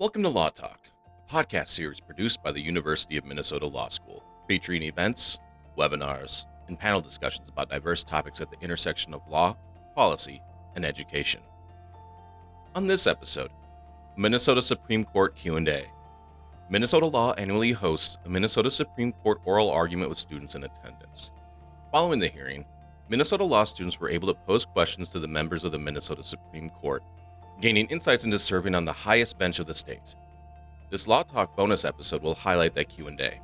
Welcome to Law Talk, a podcast series produced by the University of Minnesota Law School, featuring events, webinars, and panel discussions about diverse topics at the intersection of law, policy, and education. On this episode, Minnesota Supreme Court Q&A. Minnesota Law annually hosts a Minnesota Supreme Court oral argument with students in attendance. Following the hearing, Minnesota law students were able to pose questions to the members of the Minnesota Supreme Court, gaining insights into serving on the highest bench of the state. This Law Talk bonus episode will highlight that Q&A.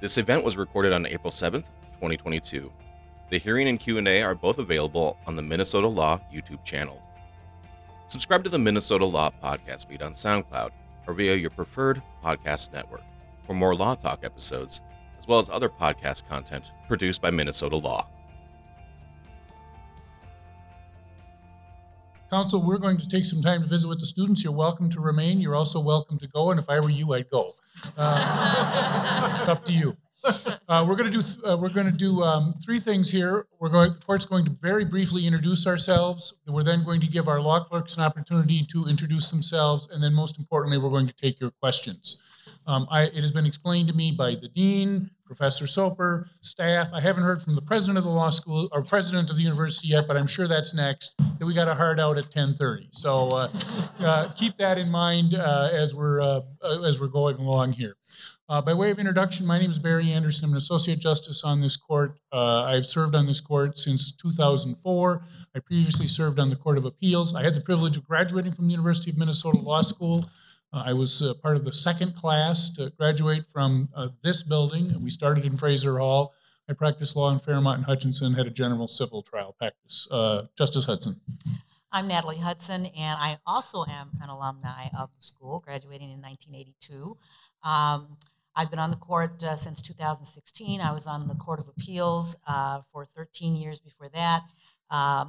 This event was recorded on April 7th, 2022. The hearing and Q&A are both available on the Minnesota Law YouTube channel. Subscribe to the Minnesota Law podcast feed on SoundCloud or via your preferred podcast network for more Law Talk episodes, as well as other podcast content produced by Minnesota Law. Counsel, we're going to take some time to visit with the students. You're welcome to remain. You're also welcome to go. And if I were you, I'd go. Uh, it's up to you. Uh, we're going to do uh, we're going to do um, three things here. We're going the court's going to very briefly introduce ourselves. We're then going to give our law clerks an opportunity to introduce themselves, and then most importantly, we're going to take your questions. Um, I, it has been explained to me by the dean, Professor Soper, staff. I haven't heard from the president of the law school or president of the university yet, but I'm sure that's next. That we got a hard out at 10:30. So uh, uh, keep that in mind uh, as we're uh, uh, as we're going along here. Uh, by way of introduction, my name is Barry Anderson. I'm an associate justice on this court. I've served on this court since 2004. I previously served on the Court of Appeals. I had the privilege of graduating from the University of Minnesota Law School. Uh, I was uh, part of the second class to graduate from uh, this building. We started in Fraser Hall. I practiced law in Fairmont and Hutchinson, had a general civil trial practice. Uh, Justice Hudson. I'm Natalie Hudson, and I also am an alumni of the school, graduating in 1982. Um, I've been on the court uh, since 2016. I was on the Court of Appeals uh, for 13 years before that.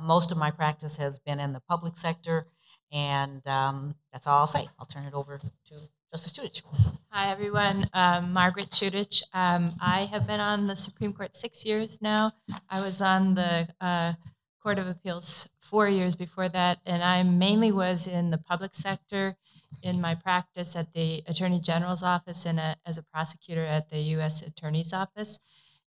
most of my practice has been in the public sector. And um, that's all I'll say. I'll turn it over to Justice Chutich. Hi, everyone. Um, Margaret Chutich. Um, I have been on the Supreme Court six years now. I was on the uh, Court of Appeals four years before that, and I mainly was in the public sector in my practice at the Attorney General's office and a, as a prosecutor at the U.S. Attorney's office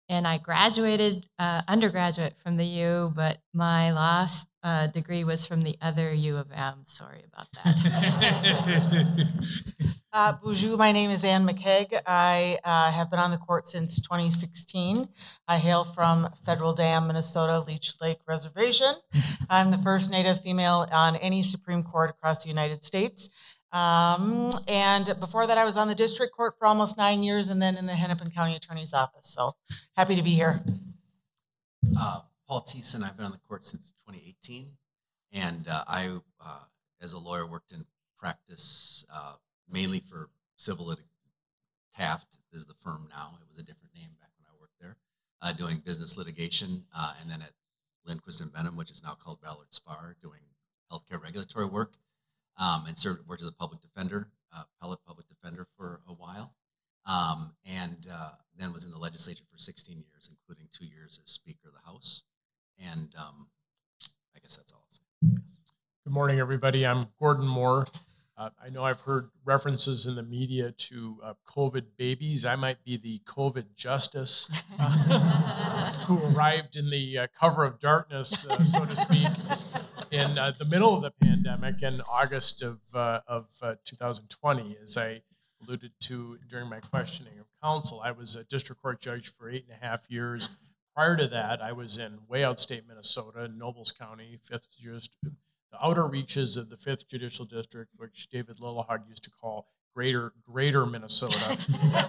and I graduated uh, undergraduate from the U, but my last uh, degree was from the other U of M. Sorry about that. uh, bonjour, my name is Anne McKeig. I uh, have been on the court since 2016. I hail from Federal Dam, Minnesota, Leech Lake Reservation. I'm the first Native female on any Supreme Court across the United States. Um, and before that, I was on the district court for almost nine years and then in the Hennepin County Attorney's Office. So happy to be here. Uh, Paul Thissen, I've been on the court since 2018. And uh, I, uh, as a lawyer, worked in practice uh, mainly for civil lit- Taft is the firm now. It was a different name back when I worked there, uh, doing business litigation. Uh, and then at Lindquist and Vennum, which is now called Ballard Spahr, doing healthcare regulatory work um, and served worked as a public defender, uh, appellate public defender for a while, um, and uh, then was in the legislature for 16 years, including two years as Speaker of the House. And um, I guess that's all. Good morning, everybody. I'm Gordon Moore. Uh, I know I've heard references in the media to uh, COVID babies. I might be the COVID justice uh, who arrived in the uh, cover of darkness, uh, so to speak, in uh, the middle of the pandemic in August of, of 2020. As I alluded to during my questioning of counsel, I was a district court judge for eight and a half years. Prior to that, I was in way outstate Minnesota, Nobles County, fifth just the outer reaches of the fifth judicial district, which David Lillehaug used to call greater greater Minnesota.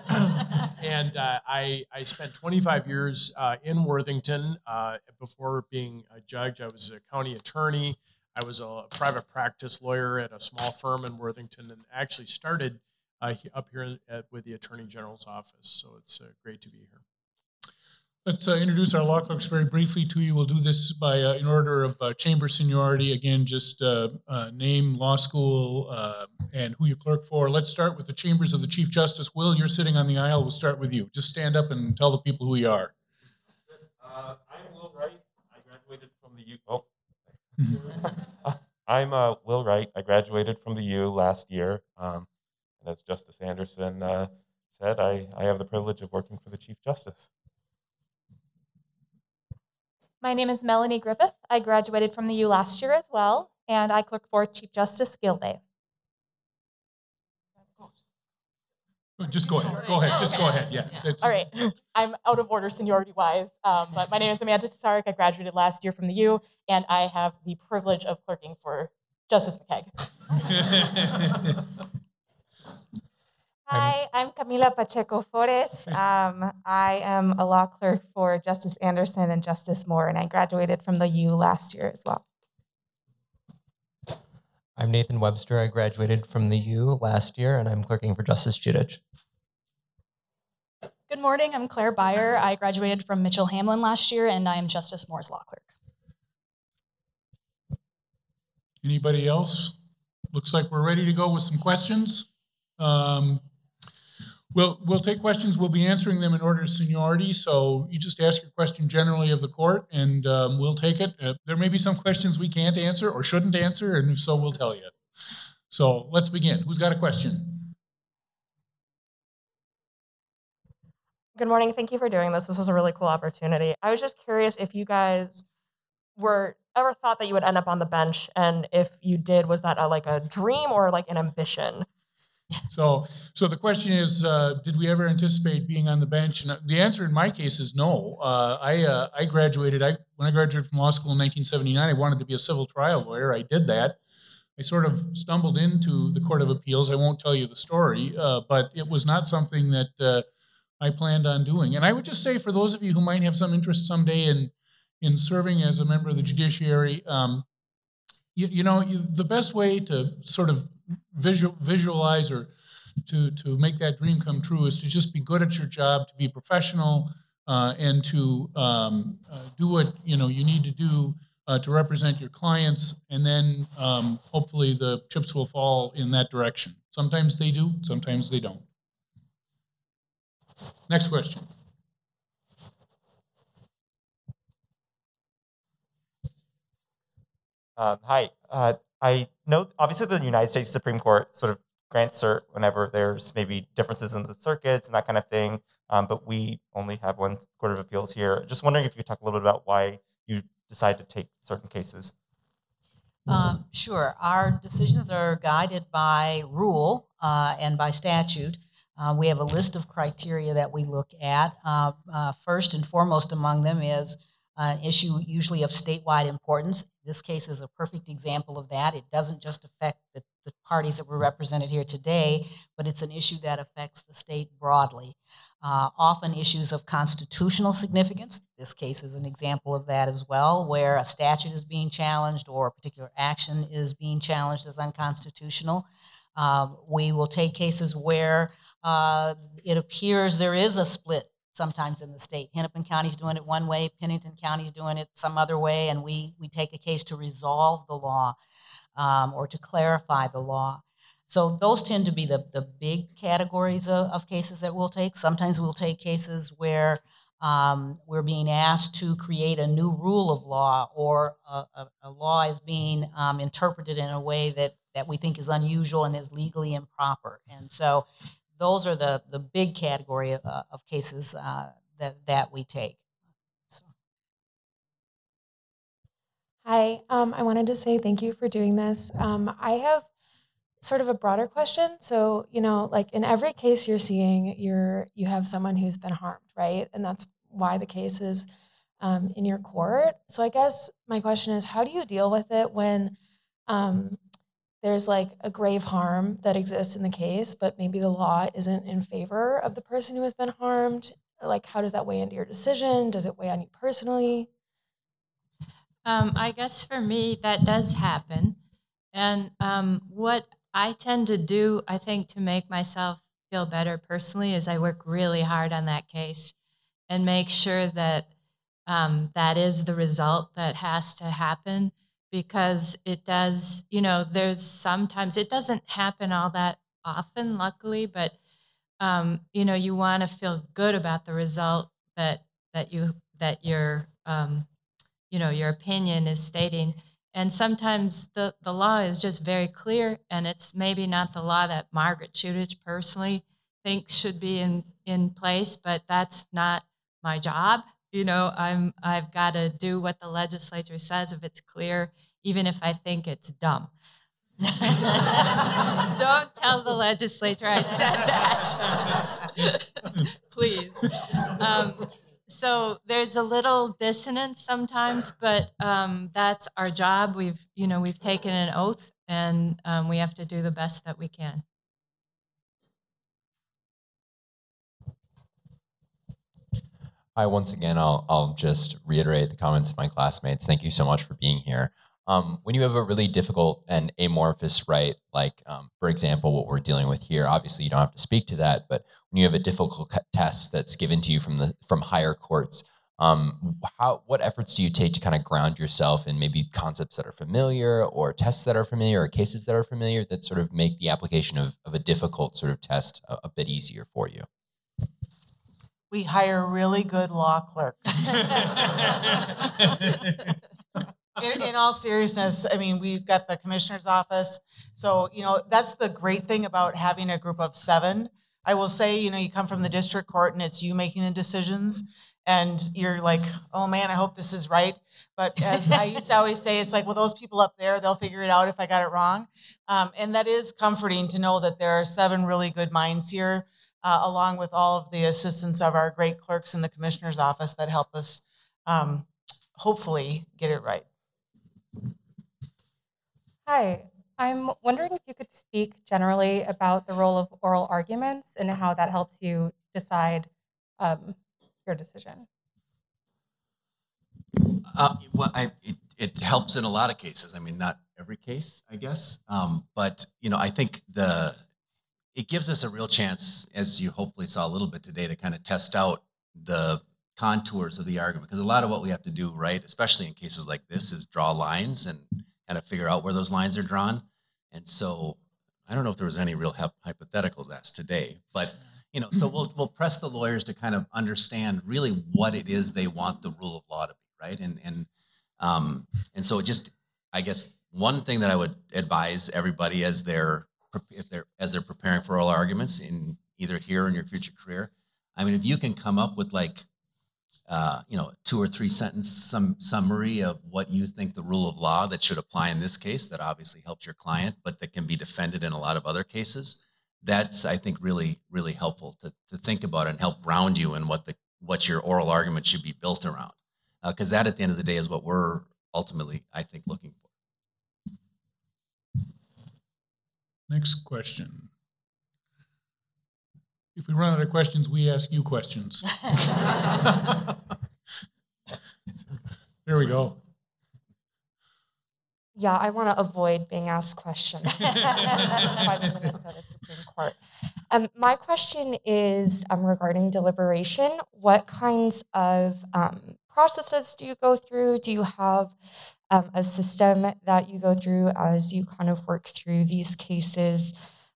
and uh, I, I spent 25 years uh, in Worthington uh, before being a judge. I was a county attorney. I was a private practice lawyer at a small firm in Worthington, and actually started uh, up here at, with the Attorney General's office. So it's uh, great to be here. Let's uh, introduce our law clerks very briefly to you. We'll do this by uh, in order of uh, chamber seniority. Again, just uh, uh, name, law school, uh, and who you clerk for. Let's start with the chambers of the Chief Justice. Will, you're sitting on the aisle. We'll start with you. Just stand up and tell the people who you are. I'm Will Wright. I graduated from the U. Oh. I'm uh, Will Wright. I graduated from the U last year. Um, and as Justice Anderson uh, said, I, I have the privilege of working for the Chief Justice. My name is Melanie Griffith. I graduated from the U last year as well, and I clerk for Chief Justice Gildea. Just go ahead. Go ahead. Just go ahead. Yeah. All right, I'm out of order seniority wise, um, but my name is Amanda Tasarik. I graduated last year from the U, and I have the privilege of clerking for Justice McKeig. Hi, I'm Camila Pacheco Flores. Um, I am a law clerk for Justice Anderson and Justice Moore, and I graduated from the U last year as well. I'm Nathan Webster. I graduated from the U last year, and I'm clerking for Justice Chutich. Good morning, I'm Claire Byer. I graduated from Mitchell Hamline last year, and I am Justice Moore's law clerk. Anybody else? Looks like we're ready to go with some questions. Um, We'll, we'll take questions. We'll be answering them in order of seniority. So you just ask your question generally of the court and um, we'll take it. Uh, There may be some questions we can't answer or shouldn't answer, and if so, we'll tell you. So let's begin. Who's got a question? Good morning. Thank you for doing this. This was a really cool opportunity. I was just curious if you guys were ever thought that you would end up on the bench, and if you did, was that a, like a dream or like an ambition? So, so the question is, uh, did we ever anticipate being on the bench? And uh, the answer in my case is no. Uh, I uh, I graduated. I when I graduated from law school in 1979, I wanted to be a civil trial lawyer. I did that. I sort of stumbled into the Court of Appeals. I won't tell you the story, uh, but it was not something that uh, I planned on doing. And I would just say, for those of you who might have some interest someday in in serving as a member of the judiciary, um, you, you know, you, the best way to sort of visual, visualize or to to make that dream come true is to just be good at your job, to be professional, uh, and to um, uh, do what you know you need to do uh, to represent your clients, and then um, hopefully the chips will fall in that direction. Sometimes they do, sometimes they don't. Next question. Um, hi. Uh, I know obviously the United States Supreme Court sort of grants cert whenever there's maybe differences in the circuits and that kind of thing. Um, but we only have one Court of Appeals here. Just wondering if you could talk a little bit about why you decide to take certain cases. Um, sure. Our decisions are guided by rule uh, and by statute. Uh, we have a list of criteria that we look at. Uh, uh, first and foremost among them is an issue usually of statewide importance. This case is a perfect example of that. It doesn't just affect the, the parties that were represented here today, but it's an issue that affects the state broadly. Uh, often issues of constitutional significance. This case is an example of that as well, where a statute is being challenged or a particular action is being challenged as unconstitutional. Um, we will take cases where uh, it appears there is a split sometimes in the state. Hennepin County's doing it one way, Pennington County's doing it some other way, and we, we take a case to resolve the law um, or to clarify the law. So those tend to be the, the big categories of, of cases that we'll take. Sometimes we'll take cases where um, we're being asked to create a new rule of law or a, a, a law is being um, interpreted in a way that, that we think is unusual and is legally improper. And so those are the, the big category of, uh, of cases uh, that, that we take. Hi, um, I wanted to say thank you for doing this. Um, I have sort of a broader question. So, you know, like in every case you're seeing, you're you have someone who's been harmed, right? And that's why the case is um, in your court. So, I guess my question is, how do you deal with it when um, there's like a grave harm that exists in the case, but maybe the law isn't in favor of the person who has been harmed? Like, how does that weigh into your decision? Does it weigh on you personally? Um, I guess for me, that does happen. And um, what I tend to do, I think, to make myself feel better personally, is I work really hard on that case and make sure that um, that is the result that has to happen because it does, you know, there's sometimes it doesn't happen all that often, luckily, but um, you know, you want to feel good about the result that that you that your um, you know your opinion is stating and sometimes the, the law is just very clear, and it's maybe not the law that Margaret Chutich personally thinks should be in, in place, but that's not my job. You know, I'm I've got to do what the legislature says if it's clear, even if I think it's dumb. Don't tell the legislature I said that. Please. Um, so there's a little dissonance sometimes, but um, that's our job. We've, you know, we've taken an oath, and um, we have to do the best that we can. Hi, once again, I'll, I'll just reiterate the comments of my classmates. Thank you so much for being here. Um, when you have a really difficult and amorphous right, like um, for example, what we're dealing with here, obviously you don't have to speak to that, but when you have a difficult test that's given to you from the from higher courts, um, how what efforts do you take to kind of ground yourself in maybe concepts that are familiar, or tests that are familiar, or cases that are familiar that sort of make the application of, of a difficult sort of test a, a bit easier for you? We hire really good law clerks. in, in all seriousness, I mean, we've got the commissioner's office. So, you know, that's the great thing about having a group of seven. I will say, you know, you come from the district court and it's you making the decisions and you're like, oh man, I hope this is right. But as I used to always say, it's like, well, those people up there, they'll figure it out if I got it wrong. Um, and that is comforting to know that there are seven really good minds here uh, along with all of the assistance of our great clerks in the commissioner's office that help us um, hopefully get it right. Hi, I'm wondering if you could speak generally about the role of oral arguments and how that helps you decide um, your decision. Uh, well, I, it, it helps in a lot of cases. I mean, not every case, I guess. Um, but you know, I think the it gives us a real chance, as you hopefully saw a little bit today, to kind of test out the contours of the argument. Because a lot of what we have to do, right, especially in cases like this, is draw lines and kind of figure out where those lines are drawn. And so I don't know if there was any real hypotheticals asked today, but you know, so we'll we'll press the lawyers to kind of understand really what it is they want the rule of law to be, right? And and um, and so just I guess one thing that I would advise everybody as they're if they're as they're preparing for oral arguments in either here or in your future career. I mean, if you can come up with like uh, you know, two or three sentence some summary of what you think the rule of law that should apply in this case that obviously helps your client, but that can be defended in a lot of other cases. That's I think really really helpful to to think about and help ground you in what the what your oral argument should be built around, because uh, that at the end of the day is what we're ultimately I think looking for. Next question. If we run out of questions, we ask you questions. there we go. Yeah, I want to avoid being asked questions by the Minnesota Supreme Court. Um, my question is um, regarding deliberation. What kinds of um, processes do you go through? Do you have um, a system that you go through as you kind of work through these cases.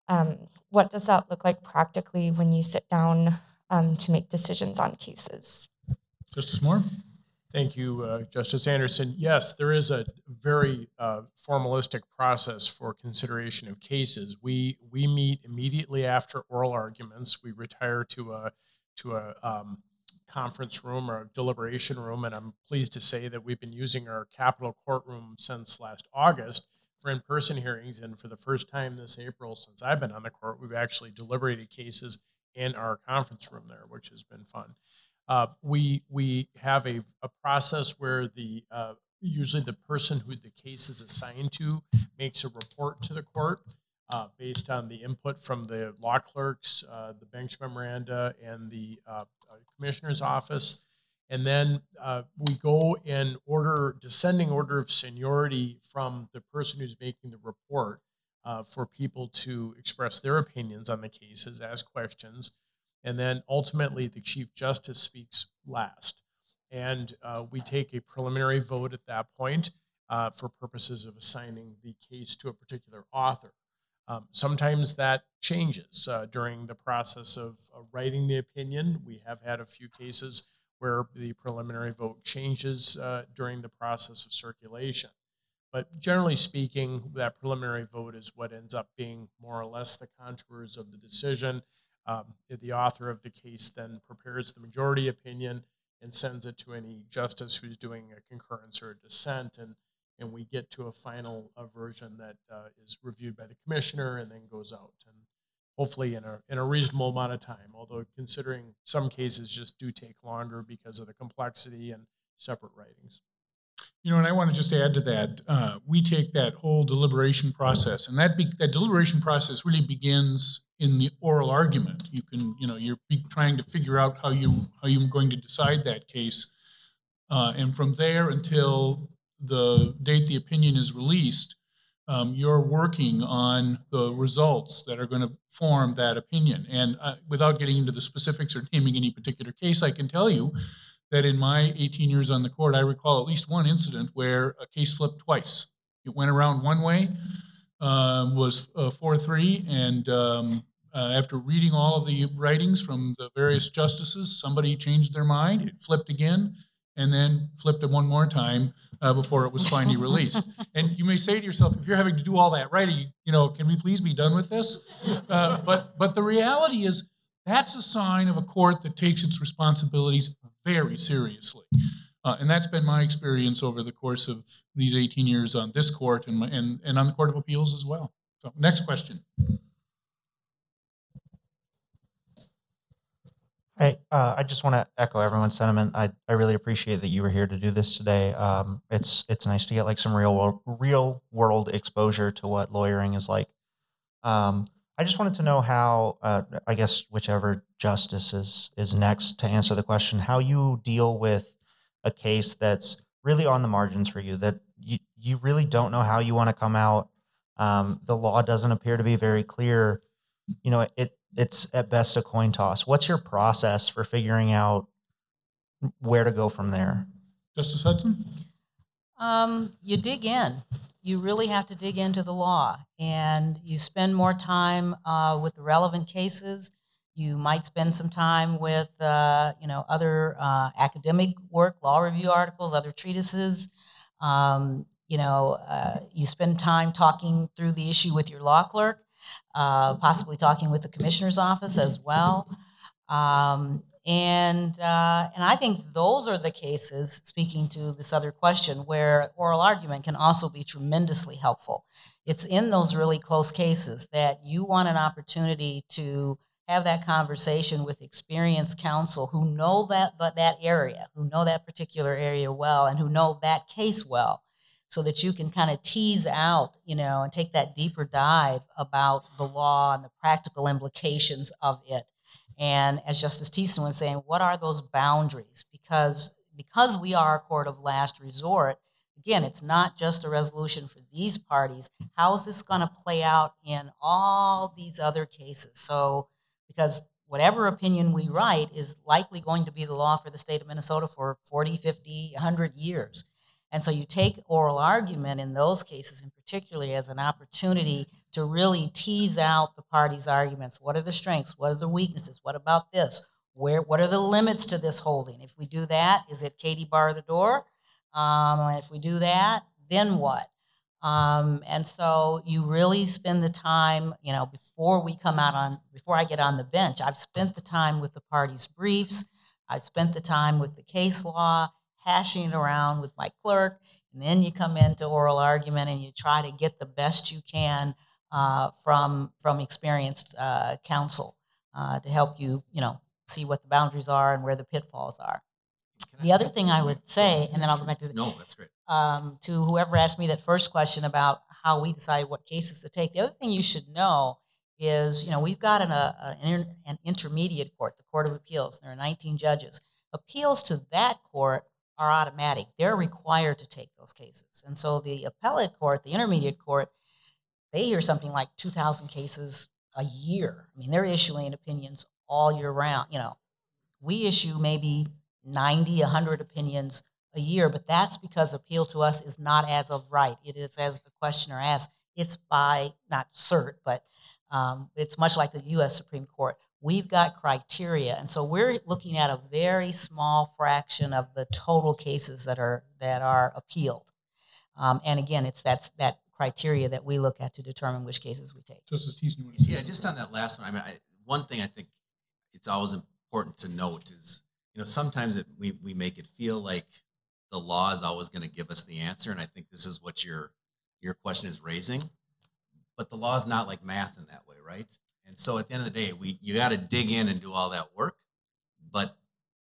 Um, what does that look like practically when you sit down um, to make decisions on cases? Justice Moore? Thank you, uh, Justice Anderson. Yes, there is a very uh, formalistic process for consideration of cases. We we meet immediately after oral arguments. We retire to a to a um, conference room or deliberation room. And I'm pleased to say that we've been using our Capitol courtroom since last August for in person hearings. And for the first time this April, since I've been on the court, we've actually deliberated cases in our conference room there, which has been fun. Uh, we we have a, a process where the uh, usually the person who the case is assigned to makes a report to the court uh, based on the input from the law clerks, uh, the bench memoranda, and the uh, uh commissioner's office. And then uh, we go in order, descending order of seniority from the person who's making the report uh, for people to express their opinions on the cases, ask questions. And then ultimately, the Chief Justice speaks last. And we take a preliminary vote at that point for purposes of assigning the case to a particular author. Um, sometimes that changes uh, during the process of uh, writing the opinion. We have had a few cases where the preliminary vote changes uh, during the process of circulation. But generally speaking, that preliminary vote is what ends up being more or less the contours of the decision. Um, the author of the case then prepares the majority opinion and sends it to any justice who's doing a concurrence or a dissent, and and we get to a final uh, version that uh, is reviewed by the commissioner and then goes out and hopefully in a in a reasonable amount of time. Although considering some cases just do take longer because of the complexity and separate writings. You know, and I want to just add to that. Uh, we take that whole deliberation process, and that be, that deliberation process really begins in the oral argument. You can, you know, you're trying to figure out how you how you're going to decide that case, uh, and from there until the date the opinion is released, um, you're working on the results that are going to form that opinion. And uh, without getting into the specifics or naming any particular case, I can tell you that in my 18 years on the court, I recall at least one incident where a case flipped twice. It went around one way, um, was uh, 4 3, and um, uh, after reading all of the writings from the various justices, somebody changed their mind. It flipped again, and then flipped it one more time uh, before it was finally released. and you may say to yourself, if you're having to do all that writing, you know, can we please be done with this? Uh, but but the reality is that's a sign of a court that takes its responsibilities very seriously. Uh, and that's been my experience over the course of these 18 years on this court and, my, and, and on the Court of Appeals as well. So, next question. Hey, uh, I just want to echo everyone's sentiment. I, I really appreciate that you were here to do this today. Um, it's it's nice to get like some real world, real world exposure to what lawyering is like. Um, I just wanted to know how, uh, I guess, whichever justice is, is next to answer the question, how you deal with a case that's really on the margins for you, that you, you really don't know how you want to come out. Um, the law doesn't appear to be very clear. You know, it it's at best a coin toss. What's your process for figuring out where to go from there? Justice Hudson? Um, you dig in you really have to dig into the law and you spend more time uh, with the relevant cases. You might spend some time with, uh, you know, other uh, academic work, law review articles, other treatises. Um, you know, uh, you spend time talking through the issue with your law clerk, uh, possibly talking with the commissioner's office as well. Um, and uh, and I think those are the cases. Speaking to this other question, where oral argument can also be tremendously helpful. It's in those really close cases that you want an opportunity to have that conversation with experienced counsel who know that but that area, who know that particular area well, and who know that case well, so that you can kind of tease out, you know, and take that deeper dive about the law and the practical implications of it and as Justice Thissen was saying, what are those boundaries? Because because we are a court of last resort, again, it's not just a resolution for these parties. How is this going to play out in all these other cases? So, because whatever opinion we write is likely going to be the law for the state of Minnesota for 40, 50, 100 years. And so you take oral argument in those cases, in particularly, as an opportunity to really tease out the parties' arguments. What are the strengths? What are the weaknesses? What about this? Where? What are the limits to this holding? If we do that, is it Katie bar the door? Um, and if we do that, then what? Um, and so you really spend the time, you know, before we come out on, before I get on the bench, I've spent the time with the parties' briefs. I've spent the time with the case law hashing it around with my clerk, and then you come into oral argument and you try to get the best you can uh, from from experienced uh, counsel uh, to help you, you know, see what the boundaries are and where the pitfalls are. The other thing I would say, and then I'll go back to the, no, that's great. Um, to whoever asked me that first question about how we decide what cases to take. The other thing you should know is, you know, we've got an, a, an, an intermediate court, the Court of Appeals. There are 19 judges. Appeals to that court are automatic. They're required to take those cases. And so the appellate court, the intermediate court, they hear something like 2,000 cases a year. I mean, they're issuing opinions all year round. You know, we issue maybe 90, 100 opinions a year, but that's because appeal to us is not as of right. It is as the questioner asked. It's by not cert, but um, it's much like the U.S. Supreme Court we've got criteria and so we're looking at a very small fraction of the total cases that are that are appealed Um, and again, it's that's that criteria that we look at to determine which cases we take. Justice Thissen, you want to say Yeah, just on that last one, I mean, I, one thing I think it's always important to note is, you know, sometimes it, we, we make it feel like the law is always going to give us the answer. And I think this is what your, your question is raising. But the law is not like math in that way, right? And so at the end of the day, we, you got to dig in and do all that work. But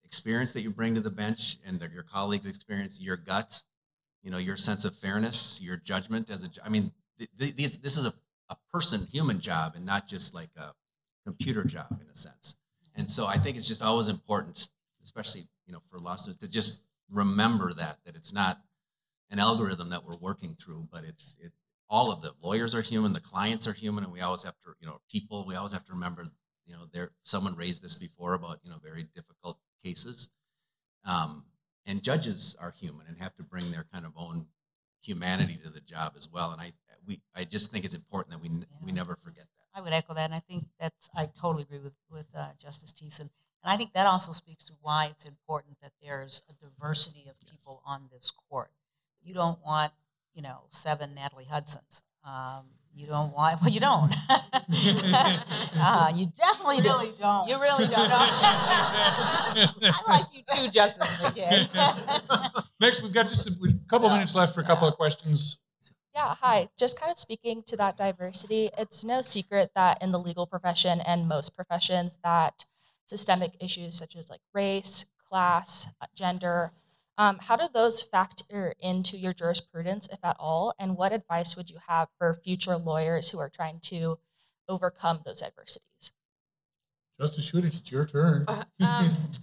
experience that you bring to the bench and that your colleagues' experience, your gut, you know, your sense of fairness, your judgment as a, I mean, th- th- these, this is a, a person, human job, and not just like a computer job in a sense. And so I think it's just always important, especially you know for law students, to just remember that that it's not an algorithm that we're working through, but it's it. All of the lawyers are human, the clients are human, and we always have to, you know, people. We always have to remember, you know, there. Someone raised this before about you know very difficult cases, um, and judges are human and have to bring their kind of own humanity to the job as well. And I we I just think it's important that we n- we never forget that. I would echo that, and I think that's I totally agree with with uh, Justice Thissen, and I think that also speaks to why it's important that there's a diversity of people on this court. You don't want you know seven Natalie Hudsons. Um, you don't want well, you don't. uh, you definitely You really don't. You really don't. I like you too, Justice McKay. Next, we've got just a a couple minutes left for a couple of questions. Yeah, hi. Just kind of speaking to that diversity, it's no secret that in the legal profession and most professions that systemic issues such as like race, class, uh, gender, um, how do those factor into your jurisprudence, if at all? And what advice would you have for future lawyers who are trying to overcome those adversities? Justice Chutich, it's your turn. um,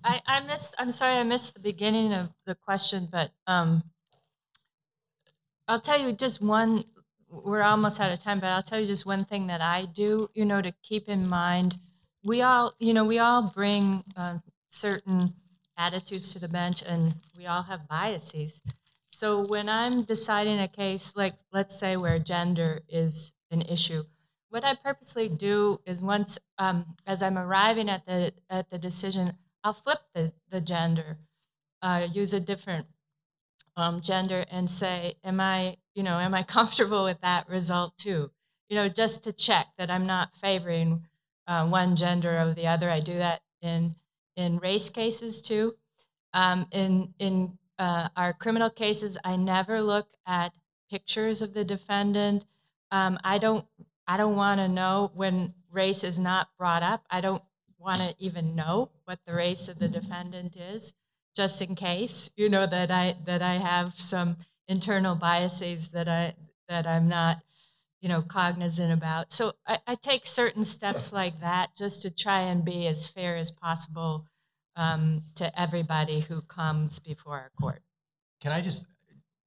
I, I missed, I'm sorry, I missed the beginning of the question, but um, I'll tell you just one, we're almost out of time, but I'll tell you just one thing that I do, you know, to keep in mind. We all, you know, we all bring uh, certain attitudes to the bench and we all have biases. So when I'm deciding a case, like let's say where gender is an issue, what I purposely do is once, um, as I'm arriving at the at the decision, I'll flip the the gender, uh, use a different um, gender, and say, "Am I, you know, am I comfortable with that result too?" You know, just to check that I'm not favoring uh, one gender over the other. I do that in in race cases too. Um, in in uh, our criminal cases, I never look at pictures of the defendant. Um, I don't I don't want to know when race is not brought up. I don't want to even know what the race of the defendant is, just in case you know that I that I have some internal biases that I that I'm not you know cognizant about. So I, I take certain steps like that just to try and be as fair as possible um, to everybody who comes before our court. Can I just?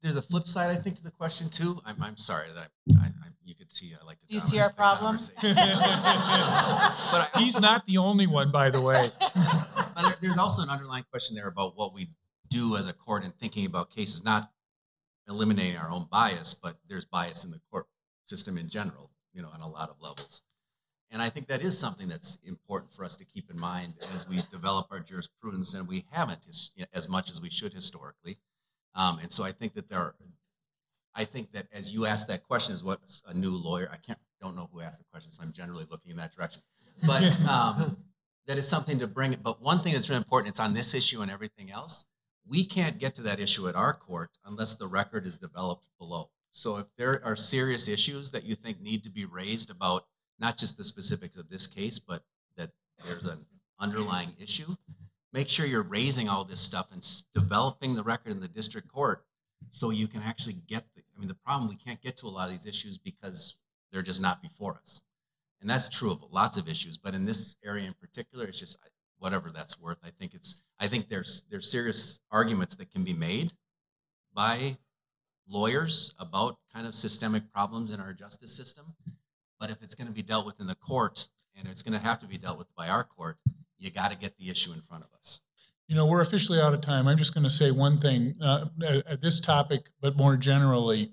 There's a flip side, I think, to the question too. I'm, I'm sorry that I, I, I you could see I like to. Do you see our problem? but I, He's not the only one, by the way. but there- there's also an underlying question there about what we do as a court in thinking about cases, not eliminating our own bias, but there's bias in the court system in general, you know, on a lot of levels. And I think that is something that's important for us to keep in mind as we develop our jurisprudence, and we haven't his, as much as we should historically. Um, and so I think that there are, I think that as you ask that question, is what a new lawyer, I can't, don't know who asked the question, so I'm generally looking in that direction. But um, that is something to bring. But one thing that's really important, it's on this issue and everything else. We can't get to that issue at our court unless the record is developed below. So if there are serious issues that you think need to be raised about not just the specifics of this case, but that there's an underlying issue, make sure you're raising all this stuff and s- developing the record in the district court so you can actually get the, I mean, the problem, we can't get to a lot of these issues because they're just not before us. And that's true of lots of issues, but in this area in particular, it's just whatever that's worth. I think it's, I think there's, there's serious arguments that can be made by lawyers about kind of systemic problems in our justice system. But if it's going to be dealt with in the court and it's going to have to be dealt with by our court, you got to get the issue in front of us. You know, we're officially out of time. I'm just going to say one thing uh, at, this topic, but more generally,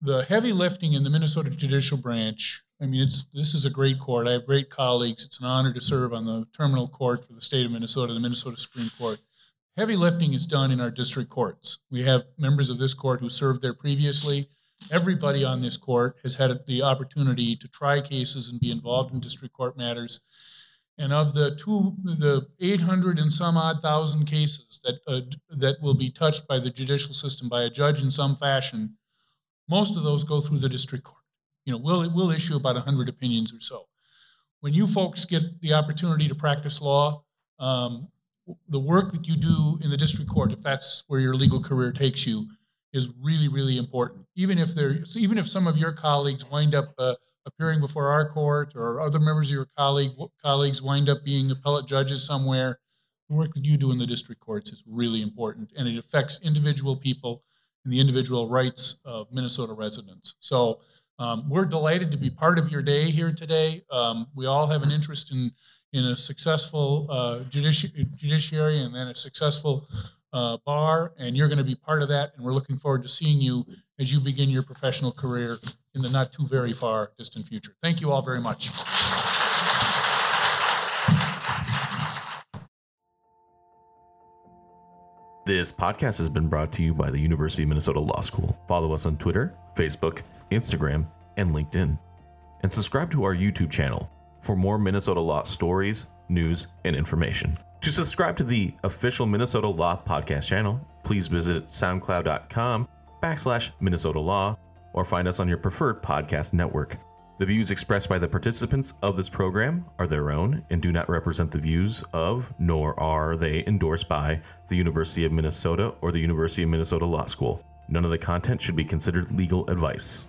the heavy lifting in the Minnesota Judicial Branch. I mean, it's this is a great court. I have great colleagues. It's an honor to serve on the terminal court for the state of Minnesota, the Minnesota Supreme Court. Heavy lifting is done in our district courts. We have members of this court who served there previously. Everybody on this court has had the opportunity to try cases and be involved in district court matters. And of the two, the 800 and some odd thousand cases that uh, that will be touched by the judicial system by a judge in some fashion, most of those go through the district court. You know, we'll we'll issue about 100 opinions or so. When you folks get the opportunity to practice law, um, the work that you do in the district court, if that's where your legal career takes you, is really really important. Even if there, even if some of your colleagues wind up uh, appearing before our court or other members of your colleague colleagues wind up being appellate judges somewhere, the work that you do in the district courts is really important, and it affects individual people and the individual rights of Minnesota residents. So. Um, we're delighted to be part of your day here today. Um, we all have an interest in in a successful uh, judici- judiciary and then a successful uh, bar, and you're going to be part of that. And we're looking forward to seeing you as you begin your professional career in the not too very far distant future. Thank you all very much. This podcast has been brought to you by the University of Minnesota Law School. Follow us on Twitter, Facebook, Instagram, and LinkedIn. And subscribe to our YouTube channel for more Minnesota law stories, news, and information. To subscribe to the official Minnesota Law podcast channel, please visit soundcloud.com backslash Minnesota Law or find us on your preferred podcast network. The views expressed by the participants of this program are their own and do not represent the views of, nor are they endorsed by, the University of Minnesota or the University of Minnesota Law School. None of the content should be considered legal advice.